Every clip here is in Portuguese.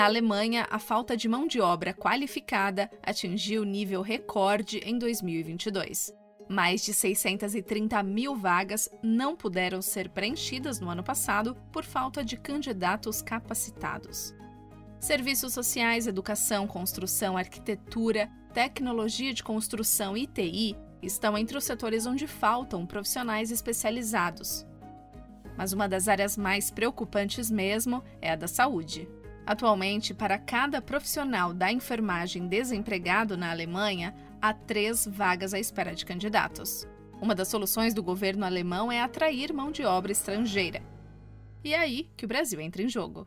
Na Alemanha, a falta de mão de obra qualificada atingiu nível recorde em 2022. Mais de 630 mil vagas não puderam ser preenchidas no ano passado por falta de candidatos capacitados. Serviços sociais, educação, construção, arquitetura, tecnologia de construção e TI estão entre os setores onde faltam profissionais especializados. Mas uma das áreas mais preocupantes mesmo é a da saúde. Atualmente, para cada profissional da enfermagem desempregado na Alemanha, há três vagas à espera de candidatos. Uma das soluções do governo alemão é atrair mão de obra estrangeira. E é aí que o Brasil entra em jogo.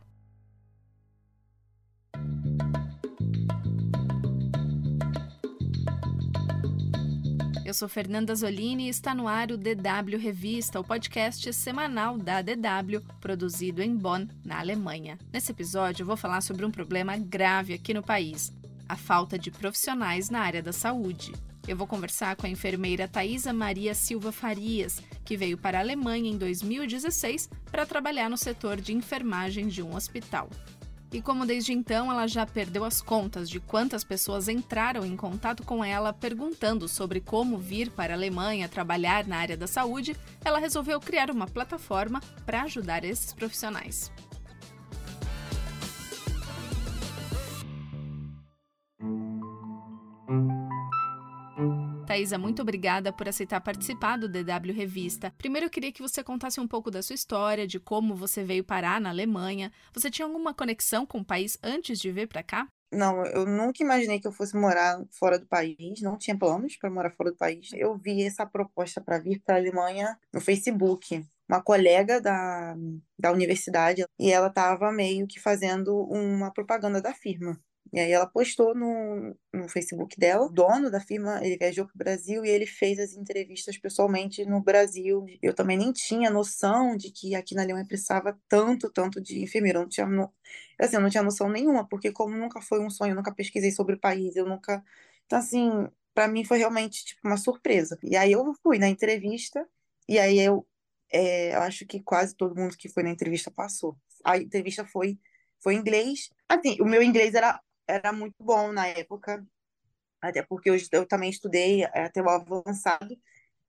Eu sou Fernanda Zolini e está no ar o DW Revista, o podcast semanal da DW, produzido em Bonn, na Alemanha. Nesse episódio, eu vou falar sobre um problema grave aqui no país: a falta de profissionais na área da saúde. Eu vou conversar com a enfermeira Thaisa Maria Silva Farias, que veio para a Alemanha em 2016 para trabalhar no setor de enfermagem de um hospital. E como desde então ela já perdeu as contas de quantas pessoas entraram em contato com ela perguntando sobre como vir para a Alemanha trabalhar na área da saúde, ela resolveu criar uma plataforma para ajudar esses profissionais. Thaisa, muito obrigada por aceitar participar do DW Revista. Primeiro, eu queria que você contasse um pouco da sua história, de como você veio parar na Alemanha. Você tinha alguma conexão com o país antes de vir para cá? Não, eu nunca imaginei que eu fosse morar fora do país, não tinha planos para morar fora do país. Eu vi essa proposta para vir para a Alemanha no Facebook. Uma colega da, da universidade e ela estava meio que fazendo uma propaganda da firma. E aí ela postou no, no Facebook dela, o dono da firma, ele viajou para o Brasil e ele fez as entrevistas pessoalmente no Brasil. Eu também nem tinha noção de que aqui na Alemanha precisava tanto, tanto de enfermeiro. Eu não tinha, no... assim, eu não tinha noção nenhuma, porque como nunca foi um sonho, eu nunca pesquisei sobre o país, eu nunca... Então, assim, para mim foi realmente tipo uma surpresa. E aí eu fui na entrevista e aí eu, é, eu acho que quase todo mundo que foi na entrevista passou. A entrevista foi foi em inglês. Assim, o meu inglês era era muito bom na época, até porque eu, eu também estudei até o avançado,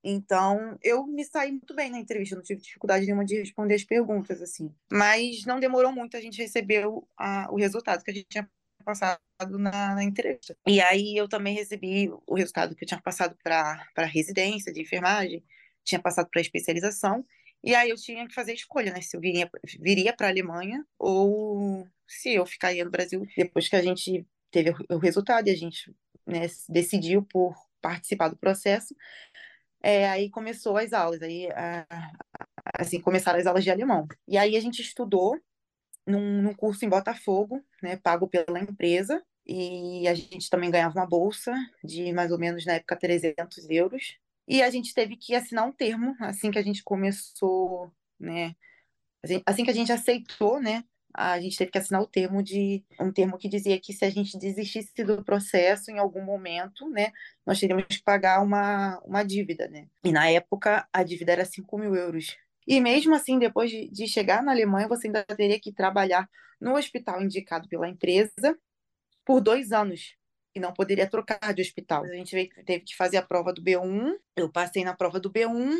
então eu me saí muito bem na entrevista, não tive dificuldade nenhuma de responder as perguntas, assim. Mas não demorou muito, a gente recebeu a, o resultado que a gente tinha passado na, na, entrevista. E aí eu também recebi o resultado que eu tinha passado para residência de enfermagem, tinha passado para especialização, e aí eu tinha que fazer a escolha, né? Se eu viria, viria para a Alemanha ou se eu ficaria no Brasil. Depois que a gente teve o resultado e a gente né, decidiu por participar do processo, é, aí começou as aulas, aí a, assim começaram as aulas de alemão. E aí a gente estudou num, num curso em Botafogo, né, pago pela empresa, e a gente também ganhava uma bolsa de mais ou menos na época 300 euros e a gente teve que assinar um termo assim que a gente começou, né? Assim que a gente aceitou, né? A gente teve que assinar o termo de um termo que dizia que se a gente desistisse do processo em algum momento, né, nós teríamos que pagar uma, uma dívida, né? E na época a dívida era 5 mil euros. E mesmo assim, depois de, de chegar na Alemanha, você ainda teria que trabalhar no hospital indicado pela empresa por dois anos e não poderia trocar de hospital. A gente teve que fazer a prova do B1, eu passei na prova do B1,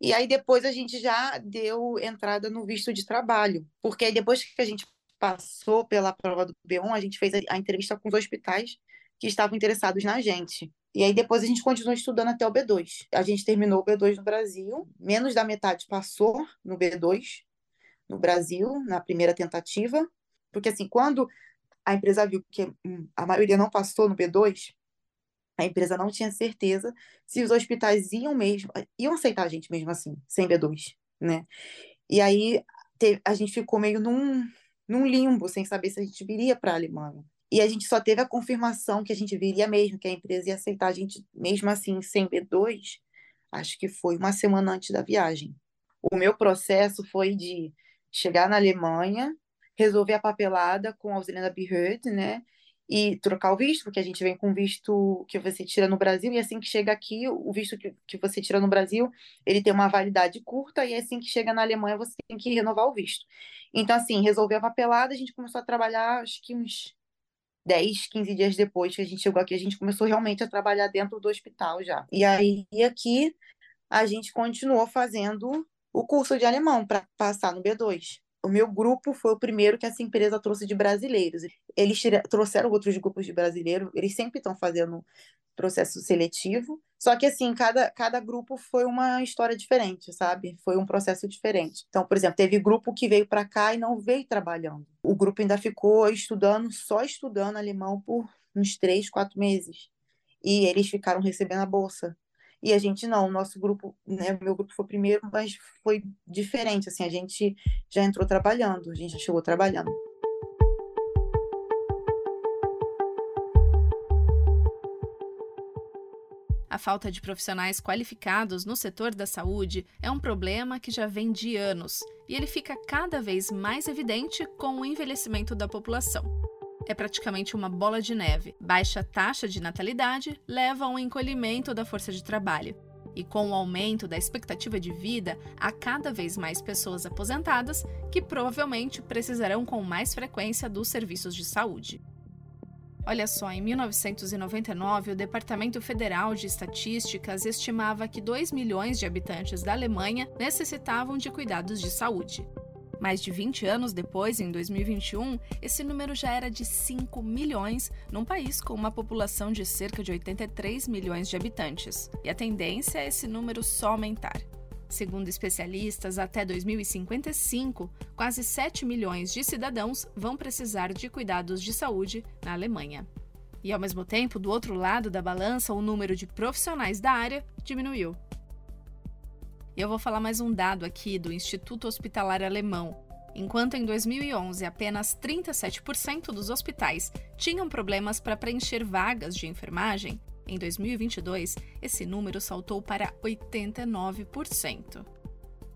e aí depois a gente já deu entrada no visto de trabalho, porque aí depois que a gente passou pela prova do B1, a gente fez a entrevista com os hospitais que estavam interessados na gente. E aí depois a gente continuou estudando até o B2. A gente terminou o B2 no Brasil, menos da metade passou no B2 no Brasil, na primeira tentativa, porque assim, quando a empresa viu que hum, a maioria não passou no B2, a empresa não tinha certeza se os hospitais iam mesmo, iam aceitar a gente mesmo assim, sem B2, né? E aí a gente ficou meio num, num limbo, sem saber se a gente viria para a Alemanha. E a gente só teve a confirmação que a gente viria mesmo, que a empresa ia aceitar a gente mesmo assim, sem B2, acho que foi uma semana antes da viagem. O meu processo foi de chegar na Alemanha, resolver a papelada com a Auxiliar Behörde, né? E trocar o visto, porque a gente vem com visto que você tira no Brasil, e assim que chega aqui, o visto que, que você tira no Brasil, ele tem uma validade curta, e assim que chega na Alemanha, você tem que renovar o visto. Então, assim, resolveu a papelada, a gente começou a trabalhar, acho que uns 10, 15 dias depois que a gente chegou aqui, a gente começou realmente a trabalhar dentro do hospital já. E aí, aqui, a gente continuou fazendo o curso de alemão para passar no B2 o meu grupo foi o primeiro que essa empresa trouxe de brasileiros. Eles trouxeram outros grupos de brasileiros, eles sempre estão fazendo processo seletivo. Só que, assim, cada, cada grupo foi uma história diferente, sabe? Foi um processo diferente. Então, por exemplo, teve grupo que veio para cá e não veio trabalhando. O grupo ainda ficou estudando, só estudando alemão por uns três, quatro meses. E eles ficaram recebendo a bolsa. E a gente não, o nosso grupo, né, meu grupo foi primeiro, mas foi diferente, assim, a gente já entrou trabalhando, a gente já chegou trabalhando. A falta de profissionais qualificados no setor da saúde é um problema que já vem de anos e ele fica cada vez mais evidente com o envelhecimento da população é praticamente uma bola de neve. Baixa taxa de natalidade leva a um encolhimento da força de trabalho. E com o aumento da expectativa de vida, há cada vez mais pessoas aposentadas que provavelmente precisarão com mais frequência dos serviços de saúde. Olha só, em 1999, o Departamento Federal de Estatísticas estimava que 2 milhões de habitantes da Alemanha necessitavam de cuidados de saúde. Mais de 20 anos depois, em 2021, esse número já era de 5 milhões, num país com uma população de cerca de 83 milhões de habitantes. E a tendência é esse número só aumentar. Segundo especialistas, até 2055, quase 7 milhões de cidadãos vão precisar de cuidados de saúde na Alemanha. E ao mesmo tempo, do outro lado da balança, o número de profissionais da área diminuiu. E eu vou falar mais um dado aqui do Instituto Hospitalar Alemão. Enquanto em 2011 apenas 37% dos hospitais tinham problemas para preencher vagas de enfermagem, em 2022 esse número saltou para 89%.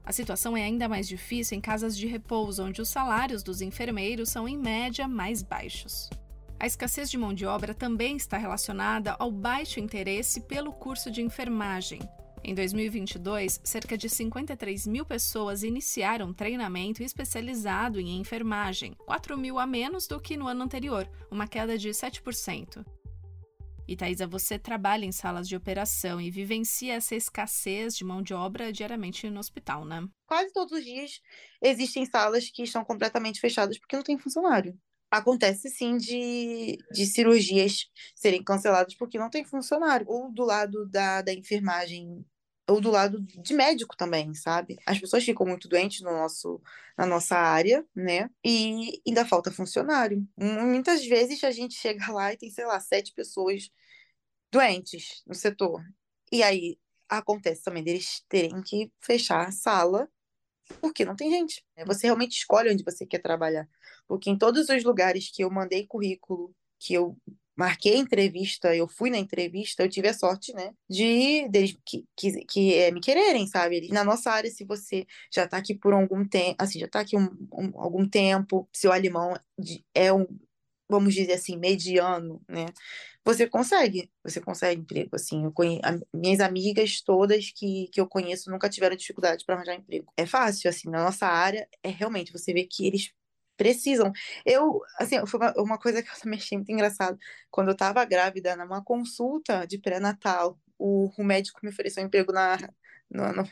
A situação é ainda mais difícil em casas de repouso, onde os salários dos enfermeiros são, em média, mais baixos. A escassez de mão de obra também está relacionada ao baixo interesse pelo curso de enfermagem, em 2022, cerca de 53 mil pessoas iniciaram treinamento especializado em enfermagem, 4 mil a menos do que no ano anterior, uma queda de 7%. E Thaisa, você trabalha em salas de operação e vivencia essa escassez de mão de obra diariamente no hospital, né? Quase todos os dias existem salas que estão completamente fechadas porque não tem funcionário acontece sim de, de cirurgias serem canceladas porque não tem funcionário. Ou do lado da, da enfermagem ou do lado de médico também, sabe? As pessoas ficam muito doentes no nosso, na nossa área, né? E ainda falta funcionário. Muitas vezes a gente chega lá e tem, sei lá, sete pessoas doentes no setor. E aí acontece também deles terem que fechar a sala porque não tem gente. Né? Você realmente escolhe onde você quer trabalhar. Porque em todos os lugares que eu mandei currículo, que eu marquei a entrevista, eu fui na entrevista, eu tive a sorte, né, de deles que, que, que é, me quererem, sabe? Na nossa área, se você já tá aqui por algum tempo, assim, já tá aqui um, um, algum tempo, seu alemão é um, vamos dizer assim, mediano, né? Você consegue, você consegue emprego, assim, eu conhe... minhas amigas todas que, que eu conheço nunca tiveram dificuldade para arranjar emprego. É fácil, assim, na nossa área, é realmente, você vê que eles precisam. Eu, assim, foi uma, uma coisa que eu também achei muito engraçado. Quando eu estava grávida, numa consulta de pré-natal, o, o médico me ofereceu um emprego na, no, no,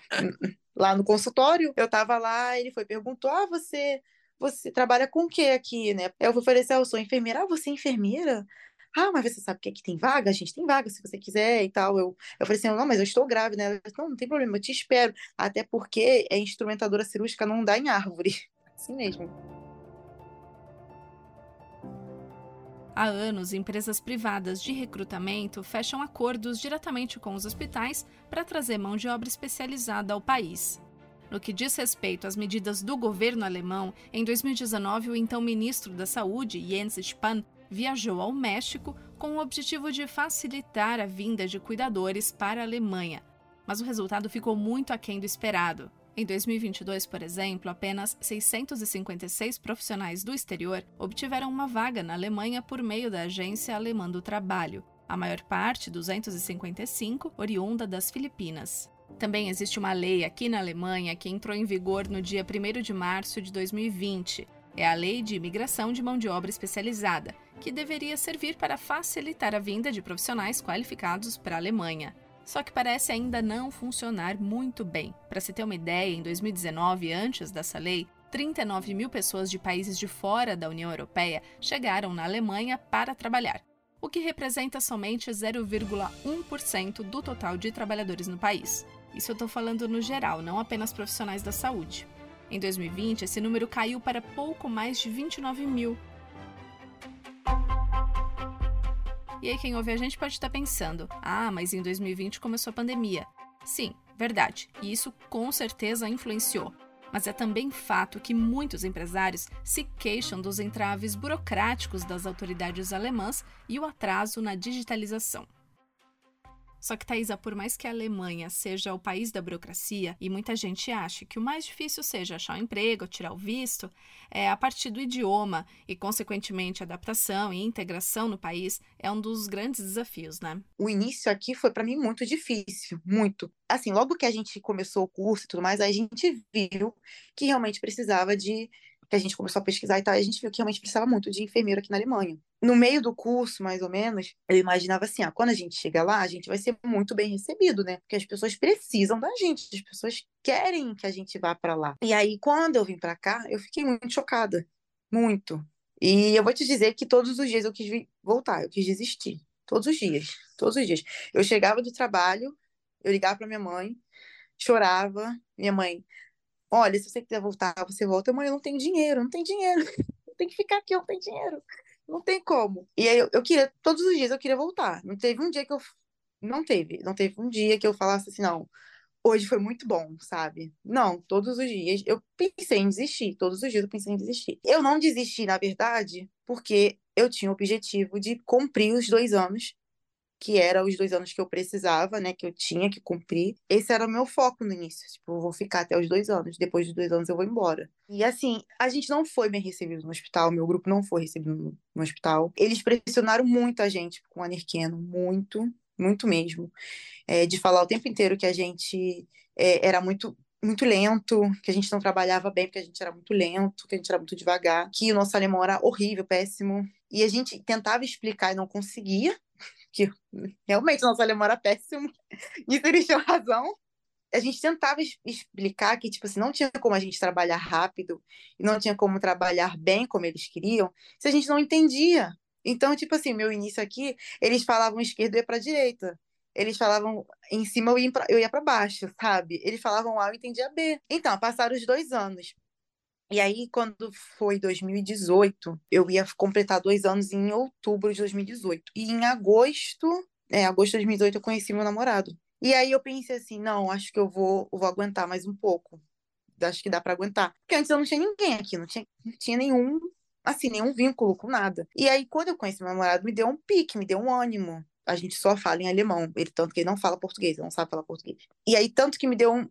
lá no consultório. Eu estava lá, ele foi perguntou: Ah, você, você trabalha com o que aqui, né? Eu ofereci, ah, eu sou enfermeira. Ah, você é enfermeira? Ah, mas você sabe que aqui tem vaga? A gente tem vaga, se você quiser e tal. Eu, eu falei assim, não, mas eu estou grávida, né? Não, não tem problema, eu te espero. Até porque é instrumentadora cirúrgica não dá em árvore. Assim mesmo. Há anos, empresas privadas de recrutamento fecham acordos diretamente com os hospitais para trazer mão de obra especializada ao país. No que diz respeito às medidas do governo alemão, em 2019, o então ministro da Saúde, Jens Spahn, viajou ao México com o objetivo de facilitar a vinda de cuidadores para a Alemanha. Mas o resultado ficou muito aquém do esperado. Em 2022, por exemplo, apenas 656 profissionais do exterior obtiveram uma vaga na Alemanha por meio da Agência Alemã do Trabalho, a maior parte, 255, oriunda das Filipinas. Também existe uma lei aqui na Alemanha que entrou em vigor no dia 1 de março de 2020. É a Lei de Imigração de Mão de Obra Especializada, que deveria servir para facilitar a vinda de profissionais qualificados para a Alemanha. Só que parece ainda não funcionar muito bem. Para se ter uma ideia, em 2019, antes dessa lei, 39 mil pessoas de países de fora da União Europeia chegaram na Alemanha para trabalhar, o que representa somente 0,1% do total de trabalhadores no país. Isso eu estou falando no geral, não apenas profissionais da saúde. Em 2020, esse número caiu para pouco mais de 29 mil. E aí, quem ouve a gente pode estar pensando: ah, mas em 2020 começou a pandemia. Sim, verdade, e isso com certeza influenciou. Mas é também fato que muitos empresários se queixam dos entraves burocráticos das autoridades alemãs e o atraso na digitalização. Só que, Thaisa, por mais que a Alemanha seja o país da burocracia e muita gente ache que o mais difícil seja achar um emprego, tirar o visto, é, a partir do idioma e, consequentemente, adaptação e integração no país é um dos grandes desafios, né? O início aqui foi para mim muito difícil, muito. Assim, logo que a gente começou o curso e tudo mais, a gente viu que realmente precisava de que a gente começou a pesquisar e tal, a gente viu que realmente precisava muito de enfermeiro aqui na Alemanha. No meio do curso, mais ou menos, eu imaginava assim, ah, quando a gente chega lá, a gente vai ser muito bem recebido, né? Porque as pessoas precisam da gente, as pessoas querem que a gente vá para lá. E aí, quando eu vim para cá, eu fiquei muito chocada, muito. E eu vou te dizer que todos os dias eu quis voltar, eu quis desistir. Todos os dias, todos os dias. Eu chegava do trabalho, eu ligava para minha mãe, chorava, minha mãe, Olha, se você quiser voltar, você volta. Mãe, eu não tenho dinheiro, não tem dinheiro. Eu tenho que ficar aqui, eu não tenho dinheiro. Não tem como. E aí eu, eu queria, todos os dias eu queria voltar. Não teve um dia que eu. Não teve. Não teve um dia que eu falasse assim, não. Hoje foi muito bom, sabe? Não, todos os dias eu pensei em desistir. Todos os dias eu pensei em desistir. Eu não desisti, na verdade, porque eu tinha o objetivo de cumprir os dois anos que era os dois anos que eu precisava, né, que eu tinha que cumprir. Esse era o meu foco no início, tipo, eu vou ficar até os dois anos, depois dos dois anos eu vou embora. E assim, a gente não foi bem recebido no hospital, meu grupo não foi recebido no, no hospital. Eles pressionaram muito a gente com a Nerqueno, muito, muito mesmo, é, de falar o tempo inteiro que a gente é, era muito muito lento, que a gente não trabalhava bem porque a gente era muito lento, que a gente era muito devagar, que o nosso alemão era horrível, péssimo. E a gente tentava explicar e não conseguia, que realmente nosso alemão era péssimo, nisso eles tinham razão. A gente tentava explicar que, tipo assim, não tinha como a gente trabalhar rápido e não tinha como trabalhar bem como eles queriam se a gente não entendia. Então, tipo assim, meu início aqui, eles falavam esquerda e ia pra direita. Eles falavam em cima, eu ia para baixo, sabe? Eles falavam A, eu entendia B. Então, passaram os dois anos. E aí, quando foi 2018, eu ia completar dois anos em outubro de 2018. E em agosto, é, agosto de 2018, eu conheci meu namorado. E aí eu pensei assim, não, acho que eu vou, eu vou aguentar mais um pouco. Acho que dá para aguentar. Porque antes eu não tinha ninguém aqui, não tinha, não tinha nenhum, assim, nenhum vínculo com nada. E aí, quando eu conheci meu namorado, me deu um pique, me deu um ânimo. A gente só fala em alemão, ele tanto que ele não fala português, ele não sabe falar português. E aí, tanto que me deu um,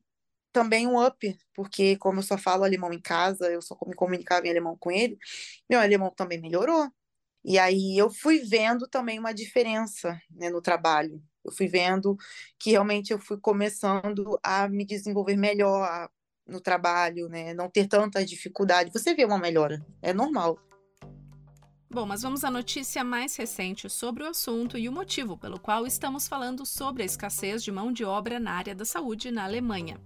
também um up, porque como eu só falo alemão em casa, eu só me comunicava em alemão com ele, meu alemão também melhorou. E aí eu fui vendo também uma diferença né, no trabalho. Eu fui vendo que realmente eu fui começando a me desenvolver melhor no trabalho, né? Não ter tanta dificuldade. Você vê uma melhora, é normal. Bom, mas vamos à notícia mais recente sobre o assunto e o motivo pelo qual estamos falando sobre a escassez de mão de obra na área da saúde na Alemanha.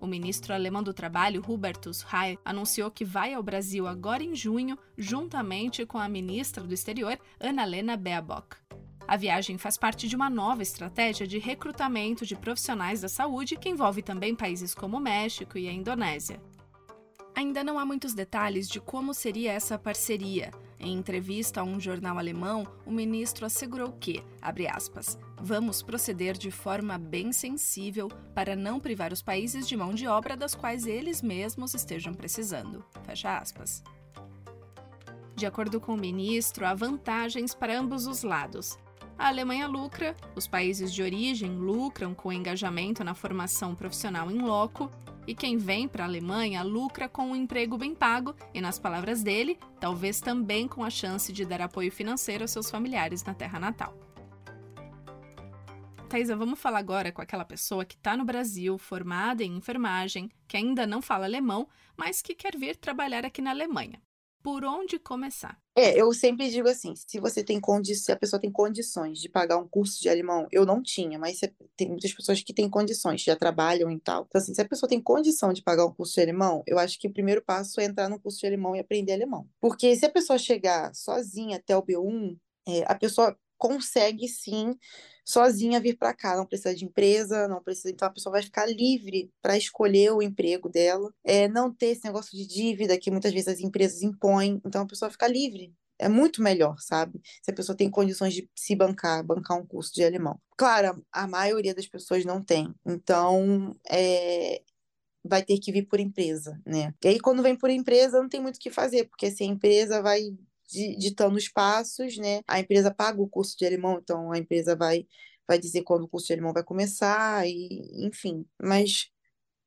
O ministro alemão do Trabalho, Hubertus Heil, anunciou que vai ao Brasil agora em junho, juntamente com a ministra do Exterior, Annalena Baerbock. A viagem faz parte de uma nova estratégia de recrutamento de profissionais da saúde que envolve também países como o México e a Indonésia. Ainda não há muitos detalhes de como seria essa parceria. Em entrevista a um jornal alemão, o ministro assegurou que, abre aspas, vamos proceder de forma bem sensível para não privar os países de mão de obra das quais eles mesmos estejam precisando. Fecha aspas. De acordo com o ministro, há vantagens para ambos os lados. A Alemanha lucra, os países de origem lucram com o engajamento na formação profissional em loco E quem vem para a Alemanha lucra com um emprego bem pago e, nas palavras dele, talvez também com a chance de dar apoio financeiro aos seus familiares na terra natal. Thaisa, vamos falar agora com aquela pessoa que está no Brasil, formada em enfermagem, que ainda não fala alemão, mas que quer vir trabalhar aqui na Alemanha. Por onde começar? É, eu sempre digo assim, se você tem condições, se a pessoa tem condições de pagar um curso de alemão, eu não tinha, mas tem muitas pessoas que têm condições, já trabalham e tal. Então, assim, se a pessoa tem condição de pagar um curso de alemão, eu acho que o primeiro passo é entrar no curso de alemão e aprender alemão. Porque se a pessoa chegar sozinha até o B1, é, a pessoa consegue sim sozinha vir para cá, não precisa de empresa, não precisa, então a pessoa vai ficar livre para escolher o emprego dela, é não ter esse negócio de dívida que muitas vezes as empresas impõem, então a pessoa fica livre. É muito melhor, sabe? Se a pessoa tem condições de se bancar, bancar um curso de alemão. Claro, a maioria das pessoas não tem. Então, é, vai ter que vir por empresa, né? E aí, quando vem por empresa, não tem muito o que fazer, porque assim, a empresa vai ditando os passos, né? A empresa paga o curso de alemão, então a empresa vai, vai dizer quando o curso de alemão vai começar, e enfim. Mas,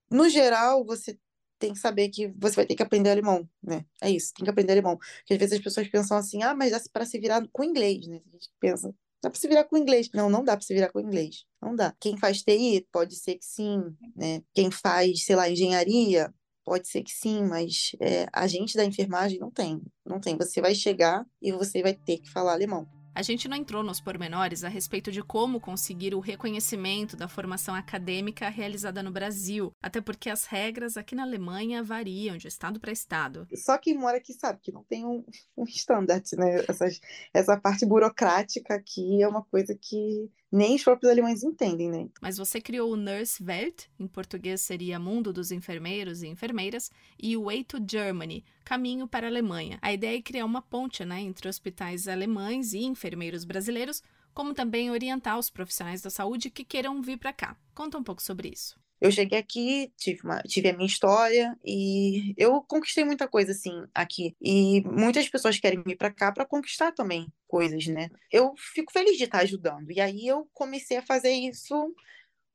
no geral, você tem que saber que você vai ter que aprender alemão, né? É isso, tem que aprender alemão. Porque às vezes as pessoas pensam assim, ah, mas dá para se virar com inglês, né? A gente pensa, dá para se virar com inglês. Não, não dá para se virar com inglês. Não dá. Quem faz TI, pode ser que sim, né? Quem faz, sei lá, engenharia, Pode ser que sim, mas é, a gente da enfermagem não tem. Não tem. Você vai chegar e você vai ter que falar alemão. A gente não entrou nos pormenores a respeito de como conseguir o reconhecimento da formação acadêmica realizada no Brasil, até porque as regras aqui na Alemanha variam de estado para estado. Só quem mora aqui sabe que não tem um, um standard, né? Essas, essa parte burocrática aqui é uma coisa que nem os próprios alemães entendem, né? Mas você criou o Nurse Welt, em português seria Mundo dos Enfermeiros e Enfermeiras, e o Way to Germany, Caminho para a Alemanha. A ideia é criar uma ponte né, entre hospitais alemães e enfermeiros brasileiros, como também orientar os profissionais da saúde que queiram vir para cá. Conta um pouco sobre isso. Eu cheguei aqui, tive, uma, tive a minha história e eu conquistei muita coisa assim aqui. E muitas pessoas querem vir para cá para conquistar também coisas, né? Eu fico feliz de estar ajudando. E aí eu comecei a fazer isso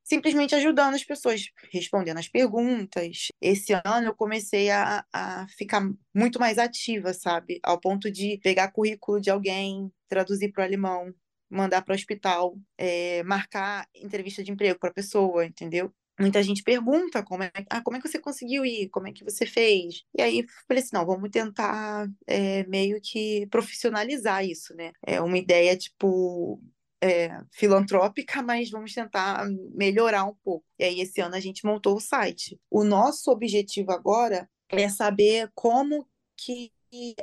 simplesmente ajudando as pessoas, respondendo as perguntas. Esse ano eu comecei a, a ficar muito mais ativa, sabe? Ao ponto de pegar currículo de alguém, traduzir para o alemão, mandar para o hospital, é, marcar entrevista de emprego para a pessoa, entendeu? Muita gente pergunta como é, ah, como é que você conseguiu ir, como é que você fez. E aí falei assim, não, vamos tentar é, meio que profissionalizar isso, né? É uma ideia, tipo, é, filantrópica, mas vamos tentar melhorar um pouco. E aí esse ano a gente montou o site. O nosso objetivo agora é saber como que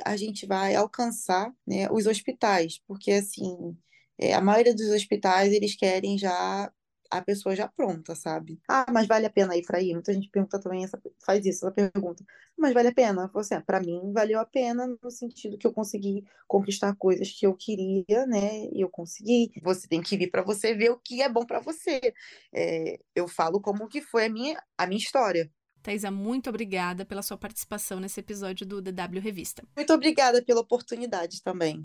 a gente vai alcançar né, os hospitais, porque assim, é, a maioria dos hospitais eles querem já a pessoa já pronta, sabe? Ah, mas vale a pena ir para aí? Muita gente pergunta também, essa, faz isso, essa pergunta. Mas vale a pena? Você, assim, ah, para mim, valeu a pena no sentido que eu consegui conquistar coisas que eu queria, né? E eu consegui. Você tem que vir para você ver o que é bom para você. É, eu falo como que foi a minha, a minha história. Thaisa, muito obrigada pela sua participação nesse episódio do DW Revista. Muito obrigada pela oportunidade também.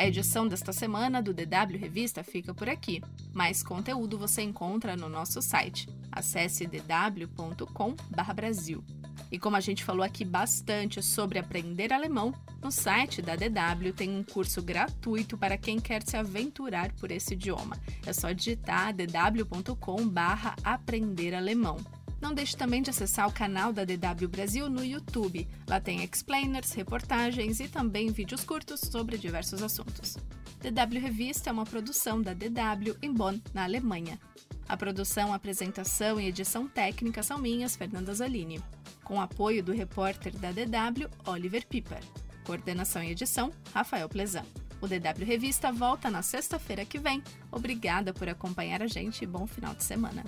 A edição desta semana do DW Revista fica por aqui. Mais conteúdo você encontra no nosso site. Acesse dw.com/brasil. E como a gente falou aqui bastante sobre aprender alemão, no site da DW tem um curso gratuito para quem quer se aventurar por esse idioma. É só digitar dw.com/aprender alemão. Não deixe também de acessar o canal da DW Brasil no YouTube. Lá tem explainers, reportagens e também vídeos curtos sobre diversos assuntos. DW Revista é uma produção da DW em Bonn, na Alemanha. A produção, apresentação e edição técnica são minhas, Fernanda Zolini, com apoio do repórter da DW, Oliver Piper. Coordenação e edição, Rafael Plezan. O DW Revista volta na sexta-feira que vem. Obrigada por acompanhar a gente e bom final de semana.